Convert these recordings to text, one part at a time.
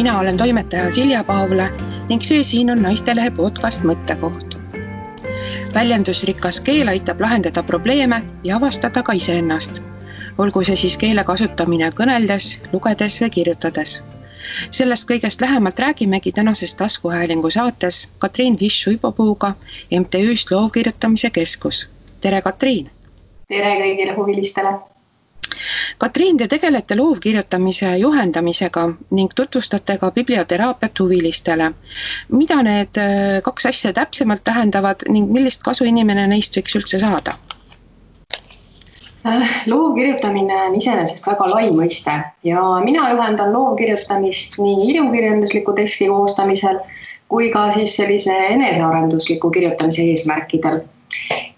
mina olen toimetaja Silja Paavla ning see siin on Naistelehe podcast Mõttekoht. väljendusrikas keel aitab lahendada probleeme ja avastada ka iseennast. olgu see siis keele kasutamine kõneldes, lugedes või kirjutades. sellest kõigest lähemalt räägimegi tänases taskuhäälingu saates Katriin Fisch-Uibopuuga MTÜ-st Loovkirjutamise Keskus. tere, Katriin! tere kõigile huvilistele Katriin, te tegelete loovkirjutamise juhendamisega ning tutvustate ka biblioteraapiat huvilistele. mida need äh, kaks asja täpsemalt tähendavad ning millist kasu inimene neist võiks üldse saada? Äh, loovkirjutamine on iseenesest väga lai mõiste ja mina juhendan loovkirjutamist nii ilukirjandusliku teksti koostamisel kui ka siis sellise enesearendusliku kirjutamise eesmärkidel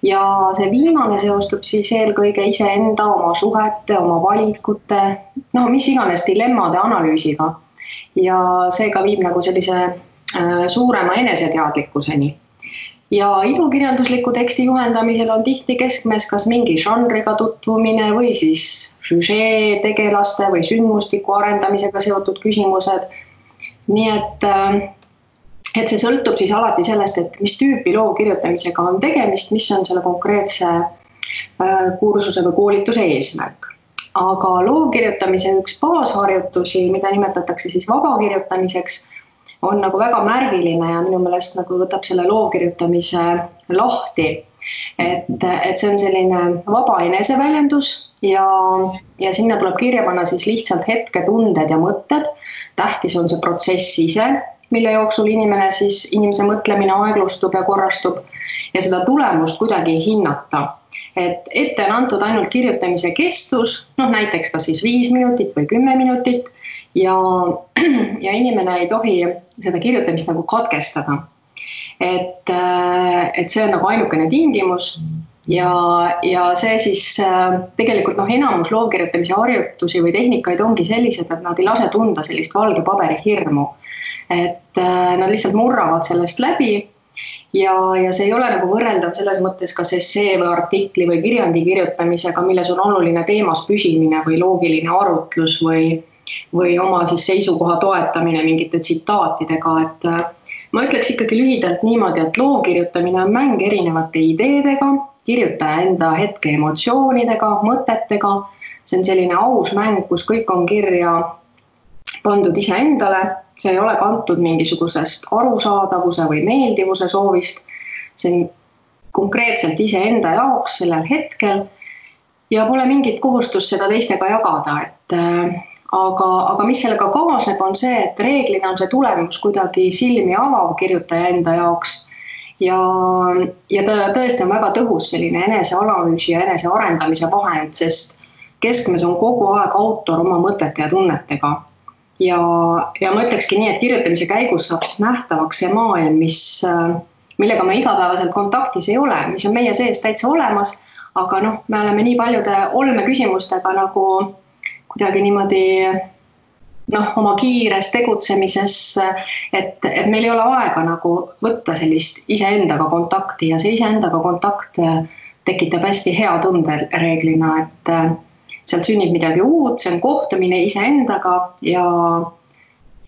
ja see viimane seostub siis eelkõige iseenda, oma suhete, oma valikute, no mis iganes dilemmade analüüsiga. ja seega viib nagu sellise äh, suurema eneseteadlikkuseni. ja ilukirjandusliku teksti juhendamisel on tihti keskmes kas mingi žanriga tutvumine või siis süžee, tegelaste või sündmustiku arendamisega seotud küsimused. nii et äh, et see sõltub siis alati sellest, et mis tüüpi loo kirjutamisega on tegemist, mis on selle konkreetse äh, kursuse või koolituse eesmärk. aga loo kirjutamise üks baasharjutusi, mida nimetatakse siis vabakirjutamiseks, on nagu väga märgiline ja minu meelest nagu võtab selle loo kirjutamise lahti. et, et see on selline vaba eneseväljendus ja, ja sinna tuleb kirja panna siis lihtsalt hetketunded ja mõtted. tähtis on see protsess ise mille jooksul inimene siis, inimese mõtlemine aeglustub ja korrastub ja seda tulemust kuidagi ei hinnata. et ette on antud ainult kirjutamise kestus, noh näiteks kas siis viis minutit või kümme minutit ja, ja inimene ei tohi seda kirjutamist nagu katkestada. et, et see on nagu ainukene tingimus ja, ja see siis tegelikult noh, enamus loovkirjutamise harjutusi või tehnikaid ongi sellised, et nad ei lase tunda sellist valge paberi hirmu et äh, nad lihtsalt murravad sellest läbi. ja, ja see ei ole nagu võrreldav selles mõttes kas essee või artikli või kirjandi kirjutamisega, milles on oluline teemas püsimine või loogiline arutlus või, või oma siis seisukoha toetamine mingite tsitaatidega, et äh, ma ütleks ikkagi lühidalt niimoodi, et loo kirjutamine on mäng erinevate ideedega, kirjutaja enda hetke emotsioonidega, mõtetega. see on selline aus mäng, kus kõik on kirja pandud iseendale see ei ole kantud mingisugusest arusaadavuse või meeldivuse soovist. see on konkreetselt iseenda jaoks sellel hetkel ja pole mingit kohustust seda teistega jagada, et äh, aga, aga mis sellega kaasneb, on see, et reeglina on see tulemus kuidagi silmi avav kirjutaja enda jaoks. Ja, ja ta tõesti on väga tõhus selline eneseanalüüsi ja enesearendamise vahend, sest keskmes on kogu aeg autor oma mõtete ja tunnetega ja, ja ma ütlekski nii, et kirjutamise käigus saab siis nähtavaks see maailm, mis, millega me igapäevaselt kontaktis ei ole, mis on meie sees täitsa olemas. aga noh, me oleme nii paljude olmeküsimustega nagu kuidagi niimoodi noh, oma kiires tegutsemises, et, et meil ei ole aega nagu võtta sellist iseendaga kontakti ja see iseendaga kontakt äh, tekitab hästi hea tunde reeglina, et äh, sealt sünnib midagi uut, see on kohtumine iseendaga ja,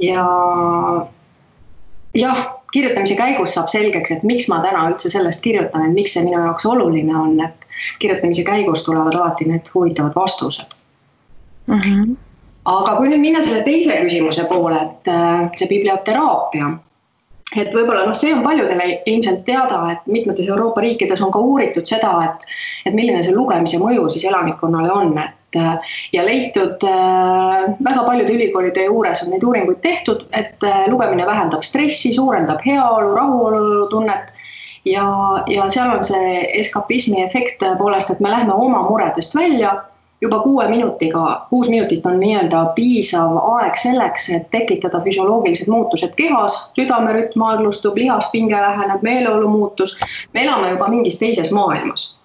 ja jah, kirjutamise käigus saab selgeks, et miks ma täna üldse sellest kirjutan, et miks see minu jaoks oluline on, et kirjutamise käigus tulevad alati need huvitavad vastused mm. -hmm. Aga kui nüüd minna selle teise küsimuse poole, et äh, see biblioteraapia et võib-olla noh, see on paljudele ilmselt teada, et mitmetes Euroopa riikides on ka uuritud seda, et, et milline see lugemise mõju siis elanikkonnale on, et ja leitud äh, väga paljude ülikoolide juures on neid uuringuid tehtud, et äh, lugemine vähendab stressi, suurendab heaolu, rahulolutunnet ja, ja seal on see eskapismi efekt tõepoolest, et me lähme oma muredest välja juba kuue minutiga, kuus minutit on nii-öelda piisav aeg selleks, et tekitada füsioloogilised muutused kehas, südamerütm aeglustub, lihaspinge väheneb, meeleolu muutus. me elame juba mingis teises maailmas.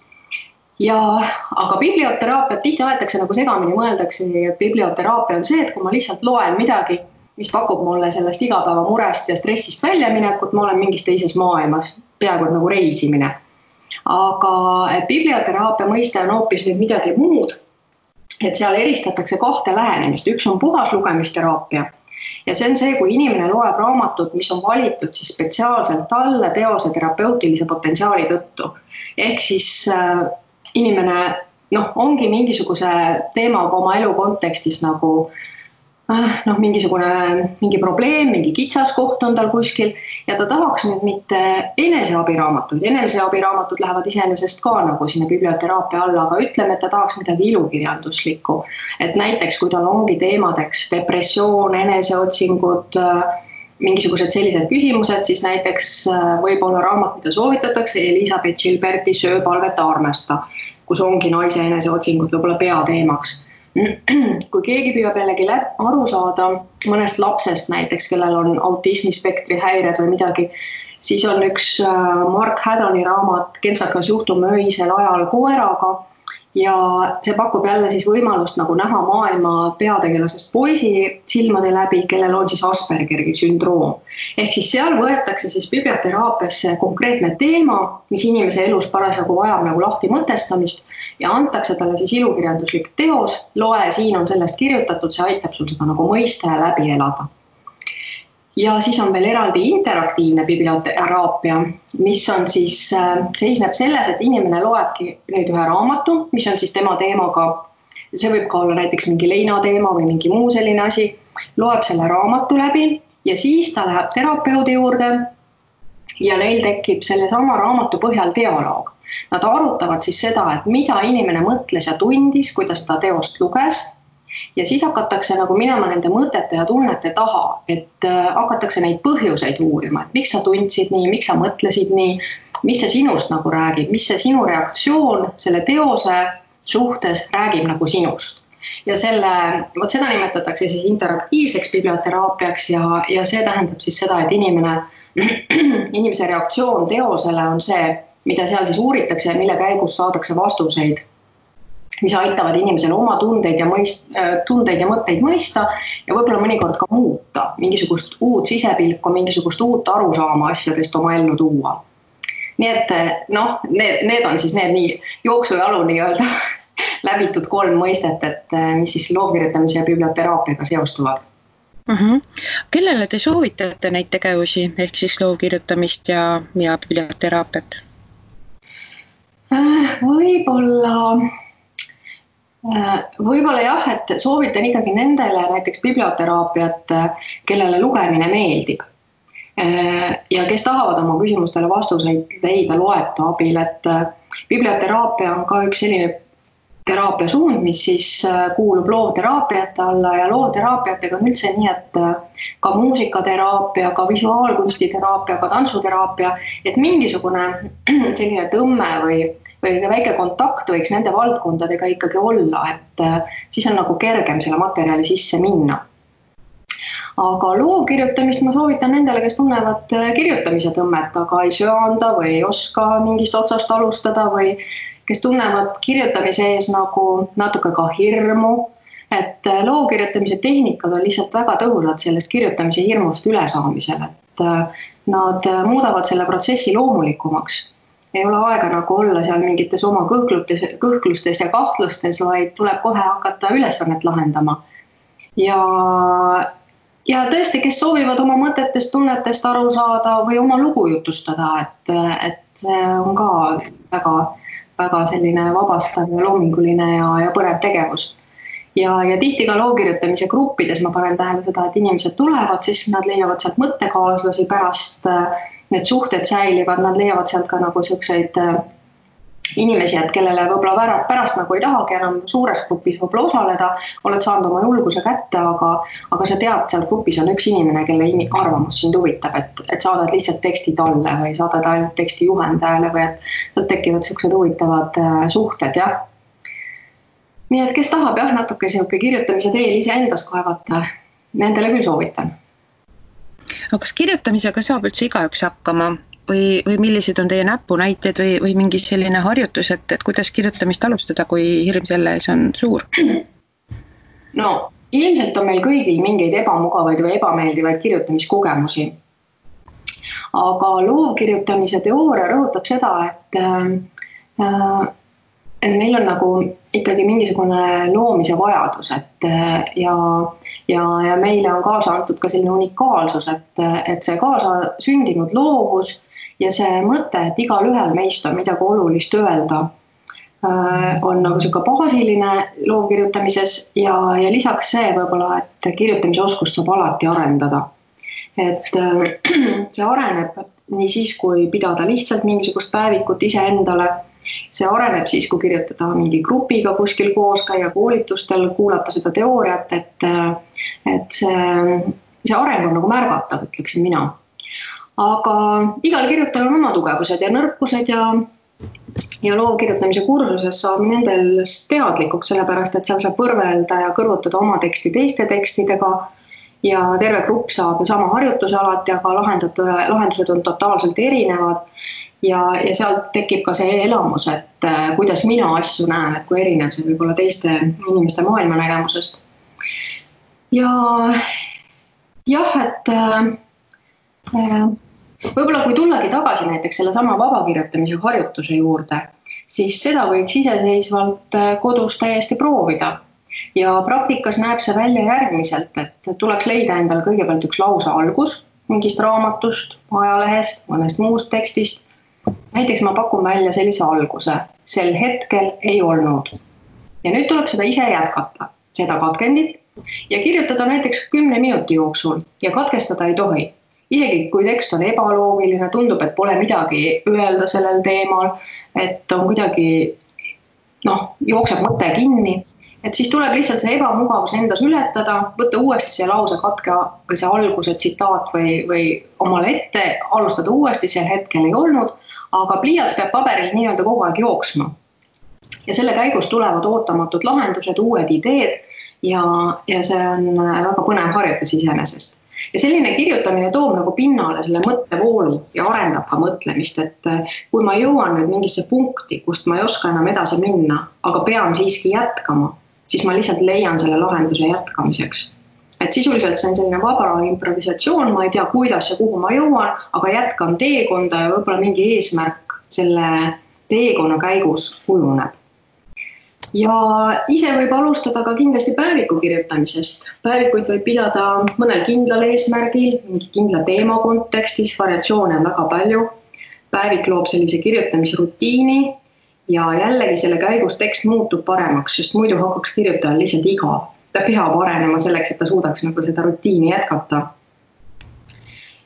ja, aga biblioteraapiat tihti aetakse nagu segamini, mõeldakse, et biblioteraapia on see, et kui ma lihtsalt loen midagi, mis pakub mulle sellest igapäevamurest ja stressist väljaminekut, ma olen mingis teises maailmas, peaaegu et nagu reisimine aga biblioteraapia mõiste on hoopis nüüd midagi muud et seal eristatakse kahte lähenemist, üks on puhas lugemisteraapia ja see on see, kui inimene loeb raamatut, mis on valitud siis spetsiaalselt talle teose terapeutilise potentsiaali tõttu. ehk siis äh, inimene noh, ongi mingisuguse teemaga oma elu kontekstis nagu äh, noh, mingisugune, mingi probleem, mingi kitsaskoht on tal kuskil ja ta tahaks nüüd mitte eneseabiraamatuid, eneseabiraamatud lähevad iseenesest ka nagu sinna biblioteraapia alla, aga ütleme, et ta tahaks midagi ilukirjanduslikku. et näiteks, kui tal ongi teemadeks depressioon, eneseotsingud, mingisugused sellised küsimused, siis näiteks võib-olla raamat, mida soovitatakse, Elizabeth Gilberti Söö, palveta, armasta, kus ongi naise eneseotsingud võib-olla peateemaks kui keegi püüab jällegi aru saada mõnest lapsest näiteks, kellel on autismispektri häired või midagi, siis on üks äh, Mark Haddoni raamat Kentsakas juhtum öisel ajal koeraga ja see pakub jälle siis võimalust nagu näha maailma peategelasest poisi silmade läbi, kellel on siis Aspergeri sündroom. ehk siis seal võetakse siis biblioteraapiasse konkreetne teema, mis inimese elus parasjagu vajab nagu lahti mõtestamist ja antakse talle siis ilukirjanduslik teos, loe, siin on sellest kirjutatud, see aitab sul seda nagu mõista ja läbi elada ja siis on veel eraldi interaktiivne biblioteraapia, mis on siis, äh, seisneb selles, et inimene loebki nüüd ühe raamatu, mis on siis tema teemaga, see võib ka olla näiteks mingi leinateema või mingi muu selline asi, loeb selle raamatu läbi ja siis ta läheb terapeudi juurde ja neil tekib sellesama raamatu põhjal dialoog. Nad arutavad siis seda, et mida inimene mõtles ja tundis, kui ta teost luges ja siis hakatakse nagu minema nende mõtete ja tunnete taha, et äh, hakatakse neid põhjuseid uurima, et miks sa tundsid nii, miks sa mõtlesid nii, mis see sinust nagu räägib, mis see sinu reaktsioon selle teose suhtes räägib nagu sinust. Ja selle, vot seda nimetatakse siis interaktiivseks biblioteraapiaks ja, ja see tähendab siis seda, et inimene, inimese reaktsioon teosele on see, mida seal siis uuritakse ja mille käigus saadakse vastuseid mis aitavad inimesel oma tundeid ja mõist-, äh, tundeid ja mõtteid mõista ja võib-olla mõnikord ka muuta, mingisugust uut sisepilku, mingisugust uut arusaama asjadest oma ellu tuua. nii et äh, noh, need, need on siis need nii jooksujalu nii-öelda läbitud kolm mõistet, et äh, mis siis loovkirjutamise ja biblioteraapiaga seostuvad mm. -hmm. kellele te soovitate neid tegevusi ehk siis loovkirjutamist ja, ja biblioteraapiat? võib-olla võib-olla jah, et soovitan ikkagi nendele näiteks biblioteraapiat, kellele lugemine meeldib. Äh, ja kes tahavad oma küsimustele vastuseid leida loetu abil, et äh, biblioteraapia on ka üks selline teraapiasuund, mis siis kuulub loovteraapiate alla ja loovteraapiatega on üldse nii, et ka muusikateraapia, ka visuaalkunstiteraapia, ka tantsuteraapia, et mingisugune selline tõmme või või väike kontakt võiks nende valdkondadega ikkagi olla, et äh, siis on nagu kergem selle materjali sisse minna. aga loo kirjutamist ma soovitan nendele, kes tunnevad äh, kirjutamise tõmmet, aga ei söanda või ei oska mingist otsast alustada või kes tunnevad kirjutamise ees nagu natuke ka hirmu et äh, loo kirjutamise tehnikad on lihtsalt väga tõhusad sellest kirjutamise hirmust ülesaamisel, et nad muudavad selle protsessi loomulikumaks ei ole aega nagu olla seal mingites oma kõhklutes, kõhklustes ja kahtlustes, vaid tuleb kohe hakata ülesannet lahendama. ja, ja tõesti, kes soovivad oma mõtetest, tunnetest aru saada või oma lugu jutustada, et, et see on ka väga, väga selline vabastav ja loominguline ja, ja põnev tegevus ja, ja tihti ka loo kirjutamise gruppides ma panen tähele seda, et inimesed tulevad, siis nad leiavad sealt mõttekaaslasi pärast äh, need suhted säilivad, nad leiavad sealt ka nagu siukseid äh, inimesi, et kellele võib-olla pärast nagu ei tahagi enam suures grupis võib-olla osaleda, oled saanud oma julguse kätte, aga, aga sa tead, seal grupis on üks inimene, kelle arvamus sind huvitab, et, et saadad lihtsalt teksti talle või saadad ainult teksti juhendajale või et sealt tekivad siuksed huvitavad äh, suhted, jah. nii et kes tahab jah, natuke sihuke kirjutamise teel iseendast kaevata, nendele küll soovitan aga kas kirjutamisega saab üldse igaüks hakkama või, või millised on teie näpunäited või, või mingi selline harjutus, et, et kuidas kirjutamist alustada, kui hirm selle ees on suur? no ilmselt on meil kõigil mingeid ebamugavaid või ebameeldivaid kirjutamiskogemusi. aga loovkirjutamise teooria rõhutab seda, et äh, meil on nagu ikkagi mingisugune loomise vajadus, et ja, ja, ja meile on kaasa antud ka selline unikaalsus, et, et see kaasasündinud loovus ja see mõte, et igalühel meist on midagi olulist öelda, on nagu sihuke baasiline loovkirjutamises ja, ja lisaks see võib-olla, et kirjutamise oskust saab alati arendada. et see areneb nii siis, kui pidada lihtsalt mingisugust päevikut iseendale see areneb siis, kui kirjutada mingi grupiga kuskil koos, käia koolitustel, kuulata seda teooriat, et, et see, see areng on nagu märgatav, ütleksin mina. aga igal kirjutajal on oma tugevused ja nõrkused ja, ja loo kirjutamise kursuses saab nendest teadlikuks, sellepärast et seal saab võrrelda ja kõrvutada oma teksti teiste tekstidega ja terve grupp saab ju sama harjutuse alati, aga lahendatud, lahendused on totaalselt erinevad ja, ja sealt tekib ka see elamus, et äh, kuidas mina asju näen, et kui erinev see võib olla teiste inimeste maailmanägemusest. ja jah, et äh, äh, võib-olla kui tullagi tagasi näiteks sellesama vabakirjutamise harjutuse juurde, siis seda võiks iseseisvalt äh, kodus täiesti proovida. ja praktikas näeb see välja järgmiselt, et tuleks leida endale kõigepealt üks lause algus mingist raamatust, ajalehest, mõnest muust tekstist näiteks ma pakun välja sellise alguse, sel hetkel ei olnud. ja nüüd tuleb seda ise jätkata, seda katkendit ja kirjutada näiteks kümne minuti jooksul ja katkestada ei tohi. isegi kui tekst on ebaloogiline, tundub, et pole midagi öelda sellel teemal, et on kuidagi noh, jookseb mõte kinni, et siis tuleb lihtsalt see ebamugavus endas ületada, võtta uuesti see lause katke või see alguse tsitaat või, või omale ette, alustada uuesti, sel hetkel ei olnud aga pliiats peab paberil nii-öelda kogu aeg jooksma. ja selle käigus tulevad ootamatud lahendused, uued ideed ja, ja see on väga põnev harjutus iseenesest. ja selline kirjutamine toob nagu pinnale selle mõttevoolu ja arendab ka mõtlemist, et kui ma jõuan nüüd mingisse punkti, kust ma ei oska enam edasi minna, aga pean siiski jätkama, siis ma lihtsalt leian selle lahenduse jätkamiseks et sisuliselt see on selline vaba improvisatsioon, ma ei tea, kuidas ja kuhu ma jõuan, aga jätkan teekonda ja võib-olla mingi eesmärk selle teekonna käigus kujuneb. ja ise võib alustada ka kindlasti päeviku kirjutamisest. päevikuid võib pidada mõnel kindlal eesmärgil, mingi kindla teema kontekstis, variatsioone on väga palju. päevik loob sellise kirjutamisrutiini ja jällegi selle käigus tekst muutub paremaks, sest muidu hakkaks kirjutajal lihtsalt igav ta peab arenema selleks, et ta suudaks nagu seda rutiini jätkata.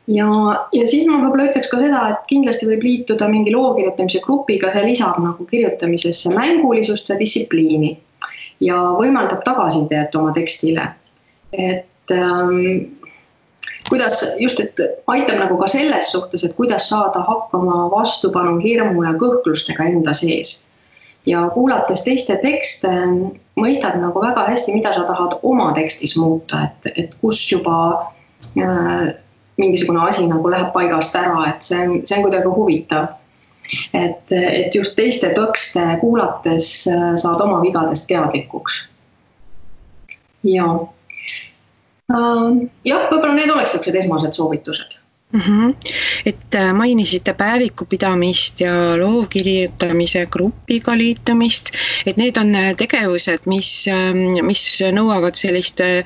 ja, ja siis ma võib-olla ütleks ka seda, et kindlasti võib liituda mingi loo kirjutamise grupiga, see lisab nagu kirjutamisesse mängulisust ja distsipliini ja võimaldab tagasisidet oma tekstile. et ähm, kuidas just, et aitab nagu ka selles suhtes, et kuidas saada hakkama vastupanu, hirmu ja kõhklustega enda sees ja kuulates teiste tekste, mõistad nagu väga hästi, mida sa tahad oma tekstis muuta, et, et kus juba äh, mingisugune asi nagu läheb paigast ära, et see on, see on kuidagi huvitav. et, et just teiste tekste kuulates äh, saad oma vigadest teadlikuks. ja äh,, jah, võib-olla need oleks siuksed esmased soovitused mm. -hmm. et äh, mainisite päeviku pidamist ja loovkirjutamise grupiga liitumist, et need on äh, tegevused, mis, ähm, mis nõuavad sellist äh,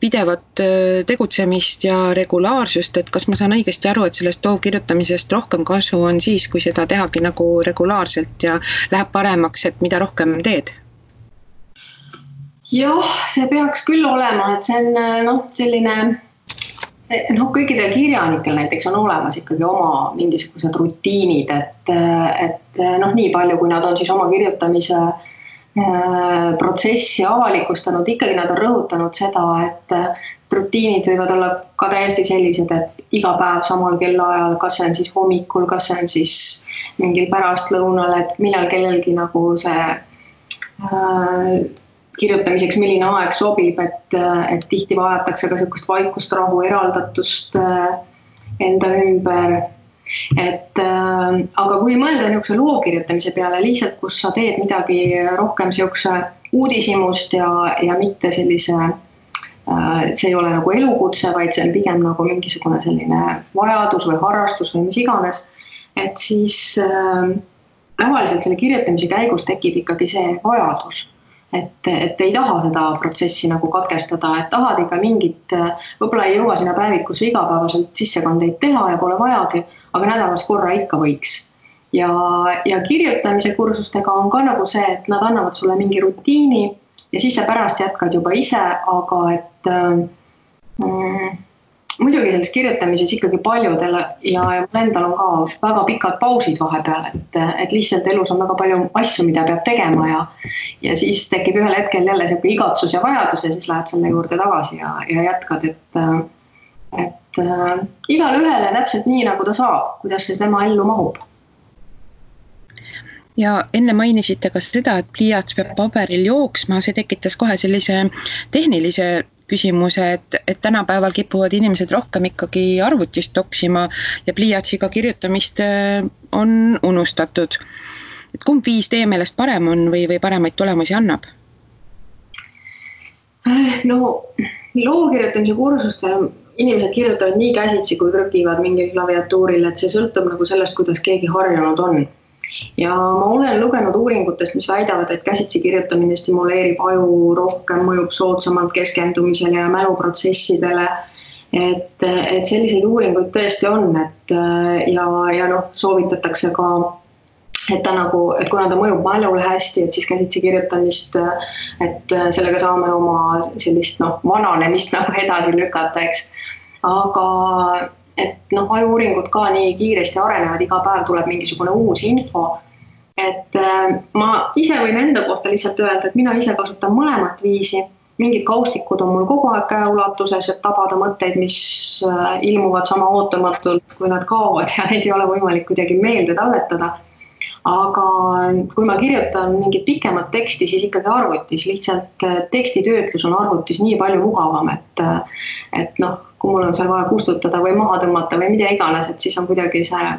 pidevat tegutsemist ja regulaarsust, et kas ma saan õigesti aru, et sellest loovkirjutamisest rohkem kasu on siis, kui seda tehagi nagu regulaarselt ja läheb paremaks, et mida rohkem teed? jah, see peaks küll olema, et see on noh, selline noh, kõikidel kirjanikel näiteks on olemas ikkagi oma mingisugused rutiinid, et, et noh, nii palju, kui nad on siis oma kirjutamise äh, protsessi avalikustanud, ikkagi nad on rõhutanud seda, et rutiinid võivad olla ka täiesti sellised, et iga päev samal kellaajal, kas see on siis hommikul, kas see on siis mingil pärastlõunal, et millal kellelgi nagu see äh, kirjutamiseks, milline aeg sobib, et, et tihti vajatakse ka niisugust vaikust, rahu, eraldatust äh, enda ümber. et äh, aga kui mõelda niisuguse loo kirjutamise peale lihtsalt, kus sa teed midagi rohkem niisuguse uudishimust ja, ja mitte sellise äh, see ei ole nagu elukutse, vaid see on pigem nagu mingisugune selline vajadus või harrastus või mis iganes. et siis tavaliselt selle kirjutamise käigus tekib ikkagi see vajadus et, et ei taha seda protsessi nagu katkestada, et tahad ikka mingit, võib-olla ei jõua sinna päevikusse igapäevaselt sissekandeid teha ja pole vajagi, aga nädalas korra ikka võiks. ja, ja kirjutamise kursustega on ka nagu see, et nad annavad sulle mingi rutiini ja siis sa pärast jätkad juba ise, aga et mm, muidugi selles kirjutamises ikkagi paljudel ja, mul endal on ka väga pikad pausid vahepeal, et, et lihtsalt elus on väga palju asju, mida peab tegema ja ja siis tekib ühel hetkel jälle sihuke igatsus ja vajadus ja siis lähed selle juurde tagasi ja, ja jätkad, et et äh, igale ühele täpselt nii, nagu ta saab, kuidas see tema ellu mahub. Ja enne mainisite ka seda, et pliiats peab paberil jooksma, see tekitas kohe sellise tehnilise küsimuse, et, et tänapäeval kipuvad inimesed rohkem ikkagi arvutist toksima ja pliiatsiga kirjutamist äh, on unustatud. et kumb viis teie meelest parem on või, või paremaid tulemusi annab? Äh, no loo kirjutamise kursustel inimesed kirjutavad nii käsitsi, kui trükivad mingil klaviatuuril, et see sõltub nagu sellest, kuidas keegi harjunud on ja ma olen lugenud uuringutest, mis väidavad, et käsitsi kirjutamine stimuleerib aju rohkem, mõjub soodsamalt keskendumisele ja mäluprotsessidele. et, et selliseid uuringuid tõesti on, et ja, ja noh, soovitatakse ka et ta nagu, et kuna ta mõjub mälule hästi, et siis käsitsi kirjutamist, et sellega saame oma sellist noh, vananemist nagu edasi lükata, eks. aga et noh, ajuuuringud ka nii kiiresti arenevad, iga päev tuleb mingisugune uus info. et äh, ma ise võin enda kohta lihtsalt öelda, et mina ise kasutan mõlemat viisi. mingid kaustikud on mul kogu aeg käeulatuses, et tabada mõtteid, mis äh, ilmuvad sama ootamatult, kui nad kaovad ja neid ei ole võimalik kuidagi meelde talletada aga kui ma kirjutan mingit pikemat teksti, siis ikkagi arvutis, lihtsalt äh, tekstitöötlus on arvutis nii palju mugavam, et et noh, kui mul on seal vaja kustutada või maha tõmmata või mida iganes, et siis on kuidagi see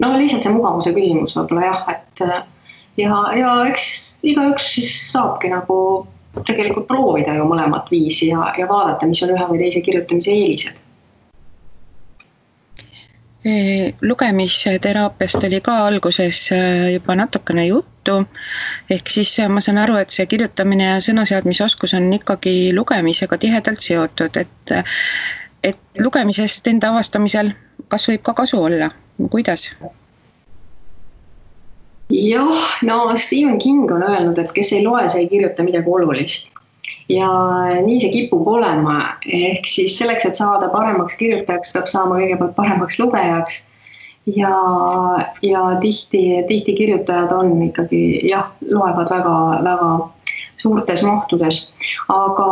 no lihtsalt see mugavuse küsimus võib-olla jah, et ja, ja eks igaüks siis saabki nagu tegelikult proovida ju mõlemat viisi ja, ja vaadata, mis on ühe või teise kirjutamise eelised lugemisteraapiast oli ka alguses äh, juba natukene juttu. Ehk siis äh, ma saan aru, et see kirjutamine ja sõnaseadmisoskus on ikkagi lugemisega tihedalt seotud, et, et lugemisest enda avastamisel, kas võib ka kasu olla, kuidas? jah, no Stephen King on öelnud, et kes ei loe, see ei kirjuta midagi olulist ja nii see kipub olema, ehk siis selleks, et saada paremaks kirjutajaks, peab saama kõigepealt paremaks lugejaks. Ja, ja tihti, tihti kirjutajad on ikkagi jah, loevad väga-väga suurtes mahtudes, aga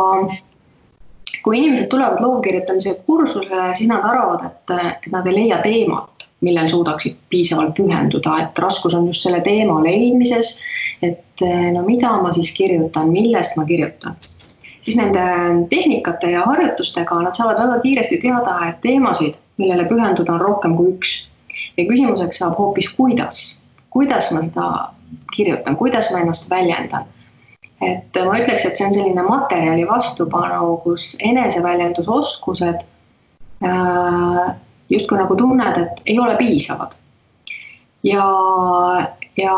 kui inimesed tulevad loovkirjutamise kursusele, siis nad arvavad, et, nad ei leia teemat, millel suudaksid piisavalt pühenduda, et raskus on just selle teema leidmises. et no mida ma siis kirjutan, millest ma kirjutan siis nende tehnikate ja harjutustega nad saavad väga kiiresti teada, et teemasid, millele pühenduda, on rohkem kui üks. Ja küsimuseks saab hoopis, kuidas, kuidas ma seda kirjutan, kuidas ma ennast väljendan. et ma ütleks, et see on selline materjali vastupanu, kus eneseväljendusoskused äh, justkui nagu tunned, et ei ole piisavad. ja, ja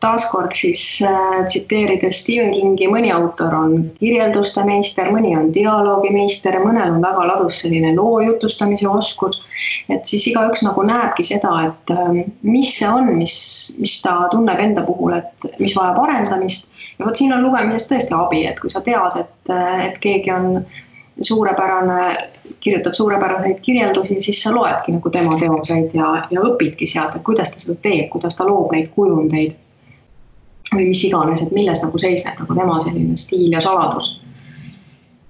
taaskord siis äh, tsiteerides Stephen Kingi, mõni autor on kirjelduste meister, mõni on dialoogimeister, mõnel on väga ladus selline loo jutustamise oskus. et siis igaüks nagu näebki seda, et äh, mis see on, mis, mis ta tunneb enda puhul, et mis vajab arendamist. ja vot siin on lugemisest tõesti abi, et kui sa tead, et, äh, et keegi on suurepärane, kirjutab suurepäraseid kirjeldusi, siis sa loedki nagu tema teoseid ja, ja õpidki sealt, et kuidas ta seda teeb, kuidas ta loob neid kujundeid. või mis iganes, et milles nagu seisneb nagu tema selline stiil ja saladus.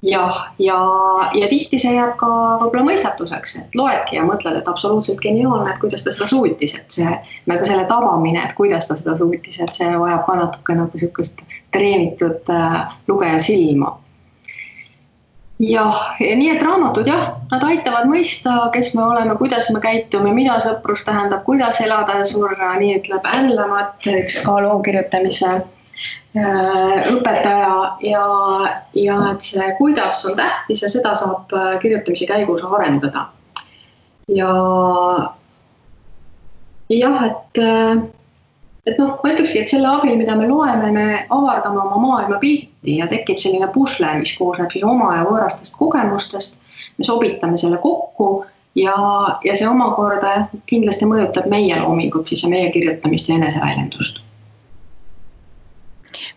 jah, ja, ja, ja tihti see jääb ka võib-olla mõistatuseks, et loedki ja mõtled, et absoluutselt geniaalne, et kuidas ta seda suutis, et see nagu selle tabamine, et kuidas ta seda suutis, et see vajab ka natuke nagu sihukest treenitud äh, lugeja silma jah, nii et raamatud jah, nad aitavad mõista, kes me oleme, kuidas me käitume, mida sõprus tähendab, kuidas elada ja surra, nii ütleb Anne Lamott, üks ka loo kirjutamise äh, õpetaja ja, ja et see kuidas on tähtis ja seda saab äh, kirjutamise käigus arendada. ja jah, et äh, et noh, ma ütlekski, et selle abil, mida me loeme, me avardame oma maailmapilti ja tekib selline pusle, mis koosneb siis oma ja võõrastest kogemustest. me sobitame selle kokku ja, ja see omakorda kindlasti mõjutab meie loomingut siis ja meie kirjutamist ja eneseväljendust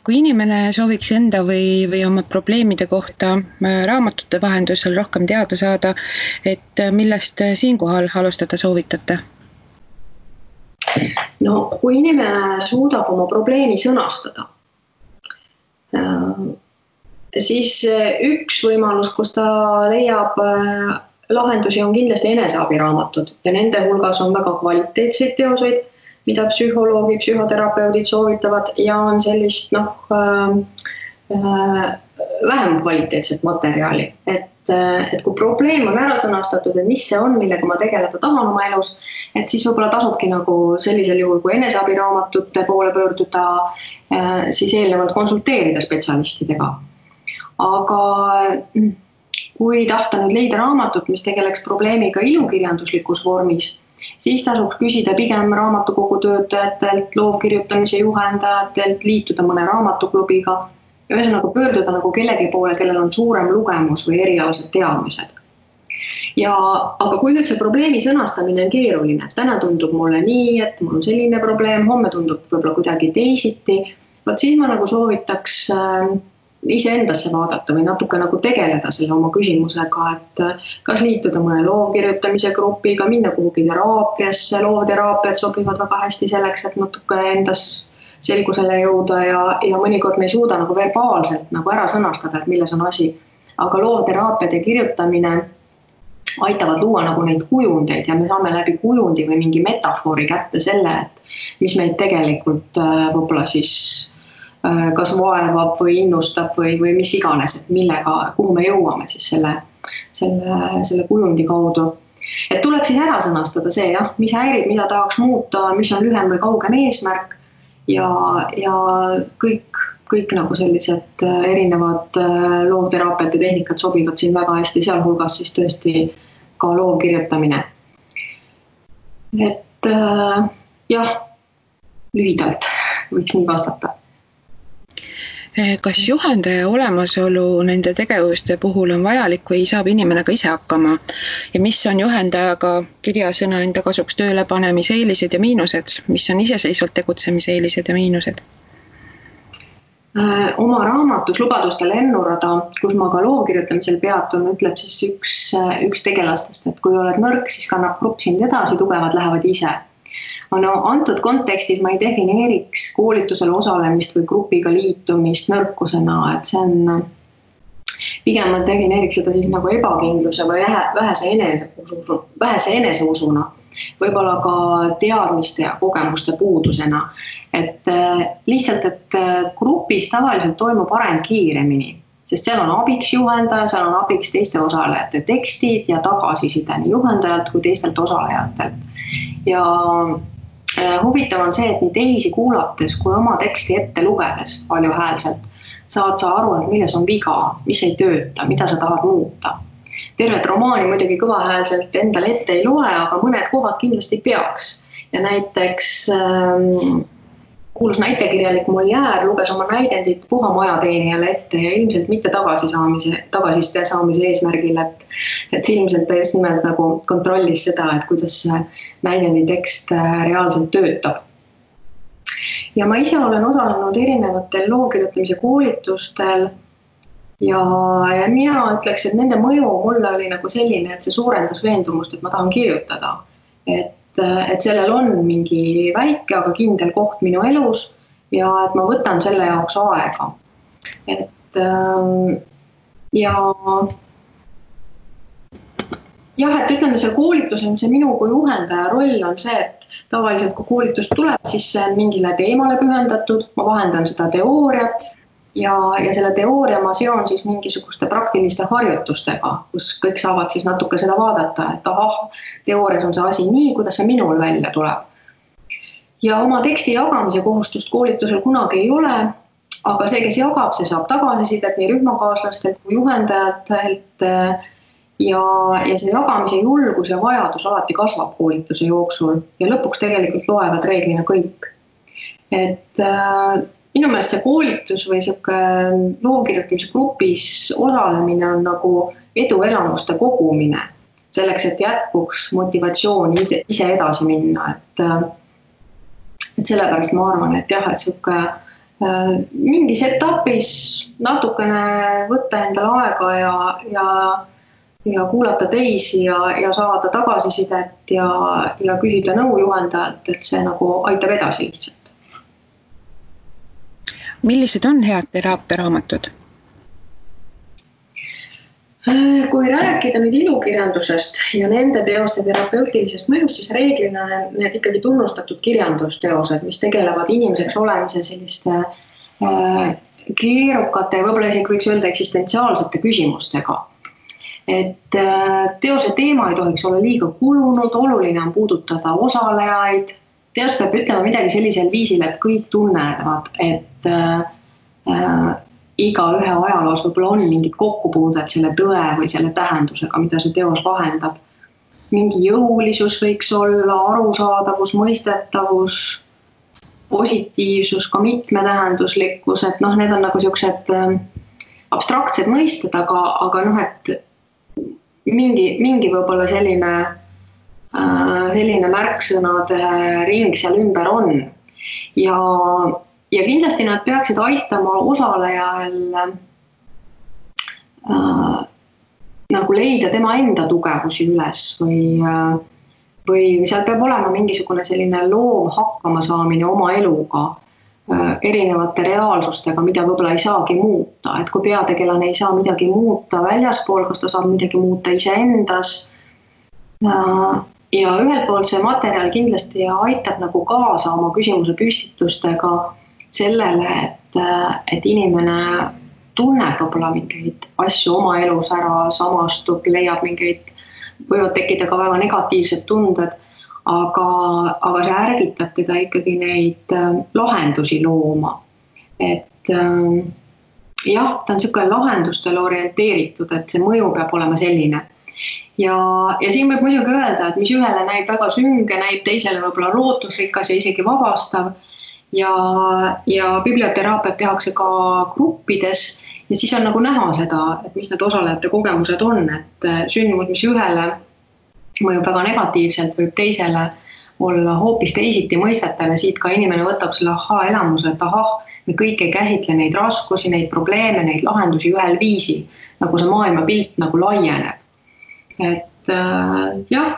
kui inimene sooviks enda või, või oma probleemide kohta äh, raamatute vahendusel rohkem teada saada, et äh, millest siinkohal alustada soovitate? No kui inimene suudab oma probleemi sõnastada, äh, siis üks võimalus, kus ta leiab lahendusi, on kindlasti eneseabiraamatud. Ja nende hulgas on väga kvaliteetseid teoseid mida psühholoogid, psühhoterapeudid soovitavad ja on sellist noh äh, äh, vähem kvaliteetset materjali, et äh, et kui probleem on ära sõnastatud, et mis see on, millega ma tegeleda tahan oma elus, et siis võib-olla tasubki nagu sellisel juhul, kui eneseabiraamatute poole pöörduda, äh, siis eelnevalt konsulteerida spetsialistidega. aga mm, kui tahta nüüd leida raamatut, mis tegeleks probleemiga ilukirjanduslikus vormis siis tasuks küsida pigem raamatukogu töötajatelt, loovkirjutamise juhendajatelt, liituda mõne raamatuklubiga. Ühesõnaga pöörduda nagu kellegi poole, kellel on suurem lugemus või erialased teadmised. ja, aga kui nüüd see probleemi sõnastamine on keeruline, täna tundub mulle nii, et mul on selline probleem, homme tundub võib-olla kuidagi teisiti, vot siis ma nagu soovitaks äh, iseendasse vaadata või natuke nagu tegeleda selle oma küsimusega, et äh, kas liituda mõne loo kirjutamise grupiga, minna kuhugi teraapiasse, loovteraapiad sobivad väga hästi selleks, et natuke endas selgusele jõuda ja, ja mõnikord me ei suuda nagu verbaalselt nagu ära sõnastada, et milles on asi. aga loovteraapiade kirjutamine aitavad luua nagu neid kujundeid ja me saame läbi kujundi või mingi metafoori kätte selle, et mis meid tegelikult äh, võib-olla siis Äh, kas vaevab või innustab või, või mis iganes, et millega, kuhu me jõuame siis selle, selle, selle kujundi kaudu. et tuleb siis ära sõnastada see jah, mis häirib, mida tahaks muuta, mis on lühem või kaugem eesmärk ja, ja kõik, kõik nagu sellised äh, erinevad äh, loovteraapiate tehnikad sobivad siin väga hästi, sealhulgas siis tõesti ka loovkirjutamine. et äh, jah, lühidalt võiks nii vastata kas juhendaja olemasolu nende tegevuste puhul on vajalik või saab inimene ka ise hakkama? ja mis on juhendajaga kirjasõna enda kasuks tööle panemise eelised ja miinused, mis on iseseisvalt tegutsemise eelised ja miinused? Äh, oma raamatus Lubaduste lennurada, kus ma ka loo kirjutamisel peatun, ütleb siis üks, üks tegelastest, et kui oled nõrk, siis kannab grupp sind edasi, tugevad lähevad ise no antud kontekstis ma ei defineeriks koolitusel osalemist või grupiga liitumist nõrkusena, et see on, pigem ma defineeriks seda siis nagu ebakindluse või vähese enese, vähese eneseusuna. võib-olla ka teadmiste ja kogemuste puudusena. et lihtsalt, et grupis tavaliselt toimub areng kiiremini sest seal on abiks juhendaja, seal on abiks teiste osalejate tekstid ja tagasiside nii juhendajalt kui teistelt osalejatelt. ja huvitav on see, et nii teisi kuulates kui oma teksti ette lugedes valjuhäälselt saad sa aru, et milles on viga, mis ei tööta, mida sa tahad muuta. tervet romaani muidugi kõvahäälselt endale ette ei loe, aga mõned kohad kindlasti peaks. ja näiteks ähm, kuulus näitekirjanik Molière luges oma näidendit Puha majateenijale ette ja ilmselt mitte tagasisaamise, tagasiside saamise eesmärgil, et et ilmselt ta just nimelt nagu kontrollis seda, et kuidas see näidendi tekst äh, reaalselt töötab. ja ma ise olen osalenud erinevatel loo kirjutamise koolitustel ja, ja mina ütleks, et nende mõju mulle oli nagu selline, et see suurendas veendumust, et ma tahan kirjutada. et et, sellel on mingi väike, aga kindel koht minu elus ja et ma võtan selle jaoks aega. et ähm, ja jah, et ütleme, see koolitusel, see minu kui juhendaja roll on see, et tavaliselt, kui koolitus tuleb, siis see on mingile teemale pühendatud, ma vahendan seda teooriat ja, ja selle teooria ma seon siis mingisuguste praktiliste harjutustega, kus kõik saavad siis natuke seda vaadata, et ahah, teoorias on see asi nii, kuidas see minul välja tuleb. ja oma teksti jagamise kohustust koolitusel kunagi ei ole, aga see, kes jagab, see saab tagasisidet nii rühmakaaslastelt kui juhendajatelt ja, ja see jagamise julgus ja vajadus alati kasvab koolituse jooksul ja lõpuks tegelikult loevad reeglina kõik et äh, minu meelest see koolitus või sihuke loovkirjutamise grupis osalemine on nagu eduelamuste kogumine. selleks, et jätkuks motivatsiooni ise edasi minna, et, äh, et sellepärast ma arvan, et jah, et sihuke äh, mingis etapis natukene võtta endale aega ja, ja ja kuulata teisi ja, ja saada tagasisidet ja, ja küsida nõu juhendajalt, et see nagu aitab edasi lihtsalt millised on head teraapiaraamatud? Äh, kui rääkida nüüd ilukirjandusest ja nende teoste terapeutilisest mõjust, siis reeglina need ikkagi tunnustatud kirjandusteosed, mis tegelevad inimeseks olemise selliste äh, keerukate võib-olla isegi võiks öelda eksistentsiaalsete küsimustega. et äh, teose teema ei tohiks olla liiga kulunud, oluline on puudutada osalejaid teos peab ütlema midagi sellisel viisil, et kõik tunnevad, et äh, äh, igaühe ajaloos võib-olla on mingid kokkupuuded selle tõe või selle tähendusega, mida see teos vahendab. mingi jõulisus võiks olla, arusaadavus, mõistetavus, positiivsus, ka mitmetähenduslikkus, et noh, need on nagu siuksed äh, abstraktsed mõisted, aga, aga noh, et mingi, mingi võib-olla selline selline märksõnade ring seal ümber on. ja, ja kindlasti nad peaksid aitama osalejal äh, nagu leida tema enda tugevusi üles või äh, või seal peab olema mingisugune selline loom hakkamasaamine oma eluga äh,, erinevate reaalsustega, mida võib-olla ei saagi muuta, et kui peategelane ei saa midagi muuta väljaspool, kas ta saab midagi muuta iseendas äh, ja ühelt poolt see materjal kindlasti aitab nagu kaasa oma küsimuse püstitustega sellele, et, et inimene tunneb võib-olla mingeid asju oma elus ära, samastub, leiab mingeid, võivad tekkida ka väga negatiivsed tunded, aga, aga see ärgitab teda ikkagi neid äh, lahendusi looma. et äh, jah, ta on niisugune lahendustele orienteeritud, et see mõju peab olema selline ja, ja siin võib muidugi öelda, et mis ühele näib väga sünge, näib teisele võib-olla lootusrikas ja isegi vabastav. ja, ja biblioteraapiat tehakse ka gruppides ja siis on nagu näha seda, et mis need osalejate kogemused on, et äh, sündmus, mis ühele mõjub väga negatiivselt, võib teisele olla hoopis teisiti mõistetav ja siit ka inimene võtab selle ahhaa-elamuse, et ahah, me kõik ei käsitle neid raskusi, neid probleeme, neid lahendusi ühel viisil, nagu see maailmapilt nagu laieneb et äh, jah,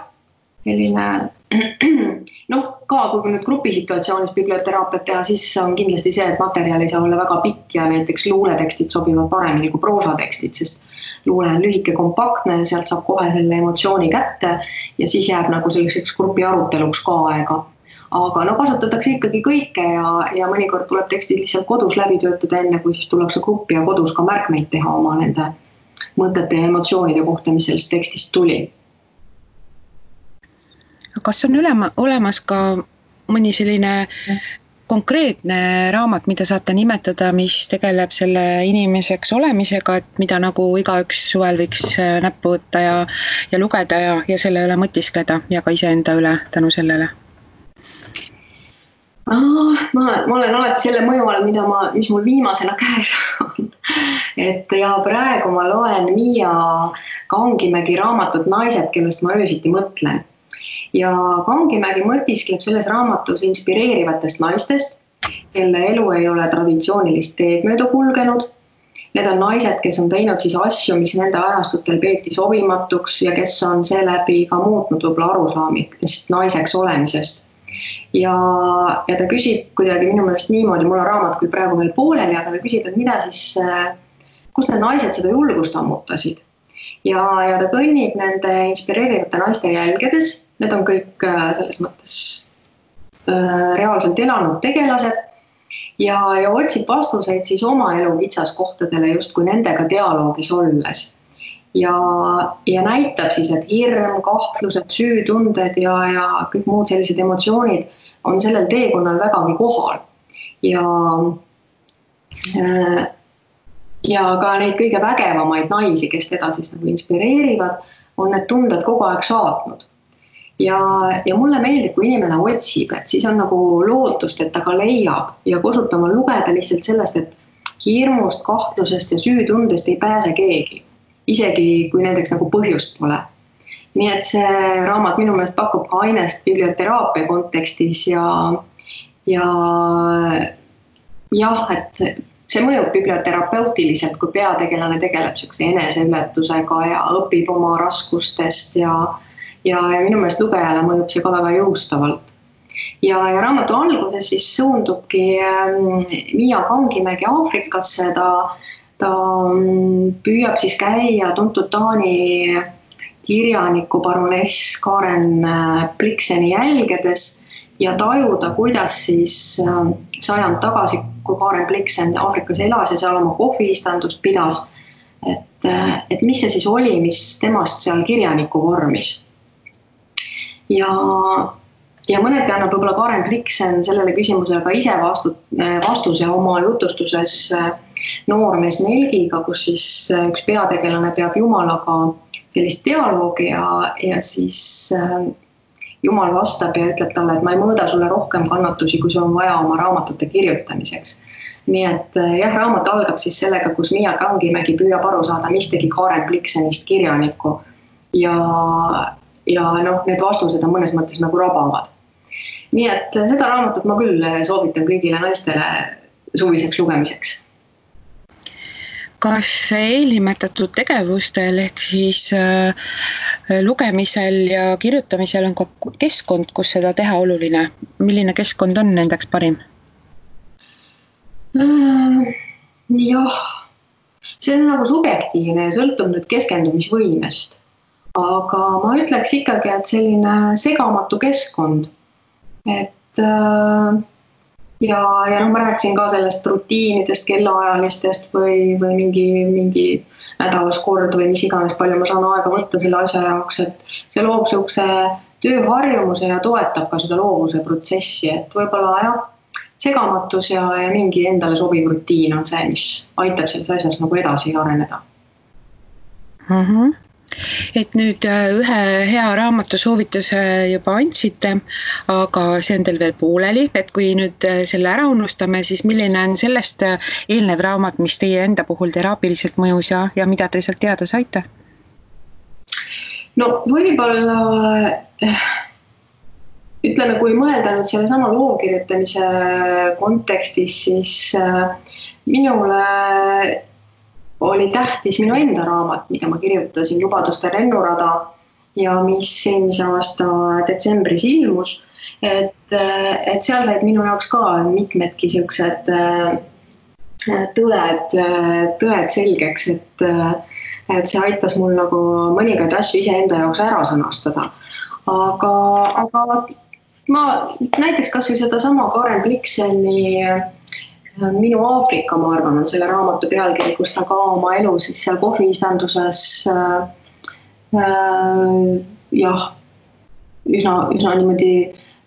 selline noh, ka kui nüüd grupisituatsioonis biblioteraapiat teha, siis on kindlasti see, et materjal ei saa olla väga pikk ja näiteks luuletekstid sobivad paremini kui proosatekstid, sest luule on lühike, kompaktne, sealt saab kohe selle emotsiooni kätte ja siis jääb nagu selliseks grupi aruteluks ka aega. aga no kasutatakse ikkagi kõike ja, ja mõnikord tuleb tekstid lihtsalt kodus läbi töötada, enne kui siis tullakse gruppi ja kodus ka märkmeid teha oma nende mõtete ja emotsioonide kohta, mis sellest tekstist tuli. kas on ülema, olemas ka mõni selline konkreetne raamat, mida saate nimetada, mis tegeleb selle inimeseks olemisega, et mida nagu igaüks suvel võiks äh, näppu võtta ja, ja lugeda ja, ja selle üle mõtiskleda ja ka iseenda üle tänu sellele? Ah, ma, ma olen alati selle mõju all, mida ma, mis mul viimasena käes on et ja praegu ma loen Miia Kangimägi raamatut Naised, kellest ma öösiti mõtlen. ja Kangimägi mõtiskleb selles raamatus inspireerivatest naistest, kelle elu ei ole traditsioonilist teed mööda kulgenud. Need on naised, kes on teinud siis asju, mis nende ajastutel peeti sobimatuks ja kes on seeläbi ka muutnud võib-olla arusaamist naiseks olemisest ja, ja ta küsib kuidagi minu meelest niimoodi, mul on raamat küll praegu veel pooleli, aga ta küsib, et mida siis, äh, kust need naised seda julgust ammutasid. ja, ja ta kõnnib nende inspireerivate naiste jälgedes, need on kõik äh, selles mõttes äh, reaalselt elanud tegelased. Ja, ja otsib vastuseid siis oma elu kitsaskohtadele justkui nendega dialoogis olles ja, ja näitab siis, et hirm, kahtlused, süütunded ja, ja kõik muud sellised emotsioonid on sellel teekonnal vägagi kohal. ja äh, ja ka neid kõige vägevamaid naisi, kes teda siis nagu inspireerivad, on need tunded kogu aeg saatnud. ja, ja mulle meeldib, kui inimene otsib, et siis on nagu lootust, et ta ka leiab ja kosutamal lugeda lihtsalt sellest, et hirmust, kahtlusest ja süütundest ei pääse keegi. Isegi kui nendeks nagu põhjust pole. nii et see raamat minu meelest pakub ka ainest biblioteraapia kontekstis ja, ja jah, et see mõjub biblioterapeutiliselt, kui peategelane tegeleb niisuguse eneseületusega ja õpib oma raskustest ja, ja, ja minu meelest lugejale mõjub see ka väga jõustavalt. ja, ja raamatu alguses siis suundubki ähm, Miia Kangimägi Aafrikasse, ta, ta mm, püüab siis käia tuntud Taani kirjaniku paruness Karen äh, Plikseni jälgedes ja tajuda, kuidas siis ähm, sajand tagasi, kui Karen Bliksen Aafrikas elas ja seal oma kohviistandust pidas, et, äh, et mis see siis oli, mis temast seal kirjaniku vormis. ja, ja mõneti annab võib-olla Karen Bliksen sellele küsimusele ka ise vastu, äh, vastuse oma jutustuses äh, Noormees Nelgiga, kus siis üks peategelane peab Jumalaga sellist dialoogi ja, ja siis äh, jumal vastab ja ütleb talle, et ma ei mõõda sulle rohkem kannatusi, kui sul on vaja oma raamatute kirjutamiseks. nii et eh, jah, raamat algab siis sellega, kus Miia Kangimägi püüab aru saada, mis tegi Karen Bliksenist kirjaniku. ja, ja noh, need vastused on mõnes mõttes nagu rabavad. nii et seda raamatut ma küll soovitan kõigile naistele suviseks lugemiseks kas eelnimetatud tegevustel ehk siis äh, lugemisel ja kirjutamisel on ka keskkond, kus seda teha oluline, milline keskkond on nendeks parim mm,? jah, see on nagu subjektiivne ja sõltub nüüd keskendumisvõimest. aga ma ütleks ikkagi, et selline segamatu keskkond, et äh, ja, ja noh, ma rääkisin ka sellest rutiinidest, kellaajalistest või, või mingi, mingi nädalas kord või mis iganes, palju ma saan aega võtta selle asja jaoks, et see loob niisuguse tööharjumuse ja toetab ka seda loovuse protsessi, et võib-olla jah, segamatus ja, ja mingi endale sobiv rutiin on see, mis aitab selles asjas nagu edasi areneda mm. -hmm et nüüd äh, ühe hea raamatu soovituse juba andsite, aga see on teil veel pooleli, et kui nüüd äh, selle ära unustame, siis milline on sellest äh, eelnev raamat, mis teie enda puhul teraapiliselt mõjus ja, ja mida te sealt teada saite? no võib-olla ütleme, kui mõelda nüüd sellesama loo kirjutamise kontekstis, siis minule oli tähtis minu enda raamat, mida ma kirjutasin, Lubaduste lennurada ja mis eelmise aasta detsembris ilmus. et, et seal said minu jaoks ka mitmedki siuksed äh, tõed, tõed selgeks, et, et see aitas mul nagu mõningaid asju iseenda jaoks ära sõnastada. aga, aga ma näiteks kasvõi sedasama Karen Blikseni minu Aafrika, ma arvan, on selle raamatu pealkiri, kus ta ka oma elu siis seal kohviistanduses äh, äh, jah, üsna, üsna niimoodi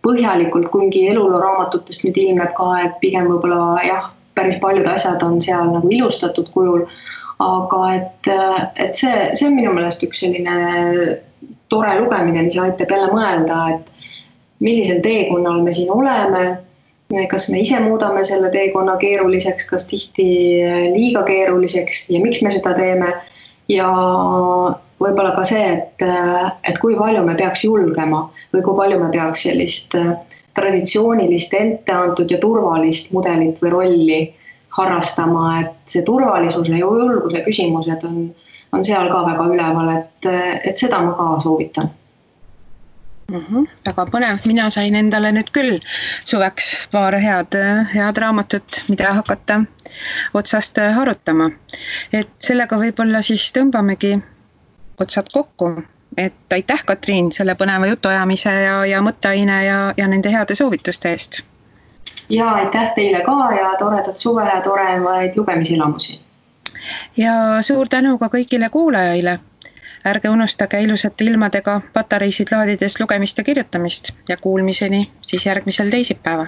põhjalikult, kuigi eluloo raamatutest nüüd ilmneb ka, et pigem võib-olla jah, päris paljud asjad on seal nagu ilustatud kujul. aga et, et see, see on minu meelest üks selline tore lugemine, mis aitab jälle mõelda, et millisel teekonnal me siin oleme kas me ise muudame selle teekonna keeruliseks, kas tihti liiga keeruliseks ja miks me seda teeme. ja võib-olla ka see, et, et kui palju me peaks julgema või kui palju me peaks sellist traditsioonilist etteantud ja turvalist mudelit või rolli harrastama, et see turvalisuse ja julguse küsimused on, on seal ka väga üleval, et, et seda ma ka soovitan mm. -hmm. väga põnev, mina sain endale nüüd küll suveks paar head, head raamatut, mida hakata otsast arutama. et sellega võib-olla siis tõmbamegi otsad kokku, et aitäh, Katriin, selle põneva jutuajamise ja, ja mõtteaine ja, ja nende heade soovituste eest. ja aitäh teile ka ja toredat suve ja toredaid lugemiselamusi. ja suur tänu ka kõigile kuulajaile ärge unustage ilusate ilmadega patareisid laadides lugemist ja kirjutamist ja kuulmiseni siis järgmisel teisipäeval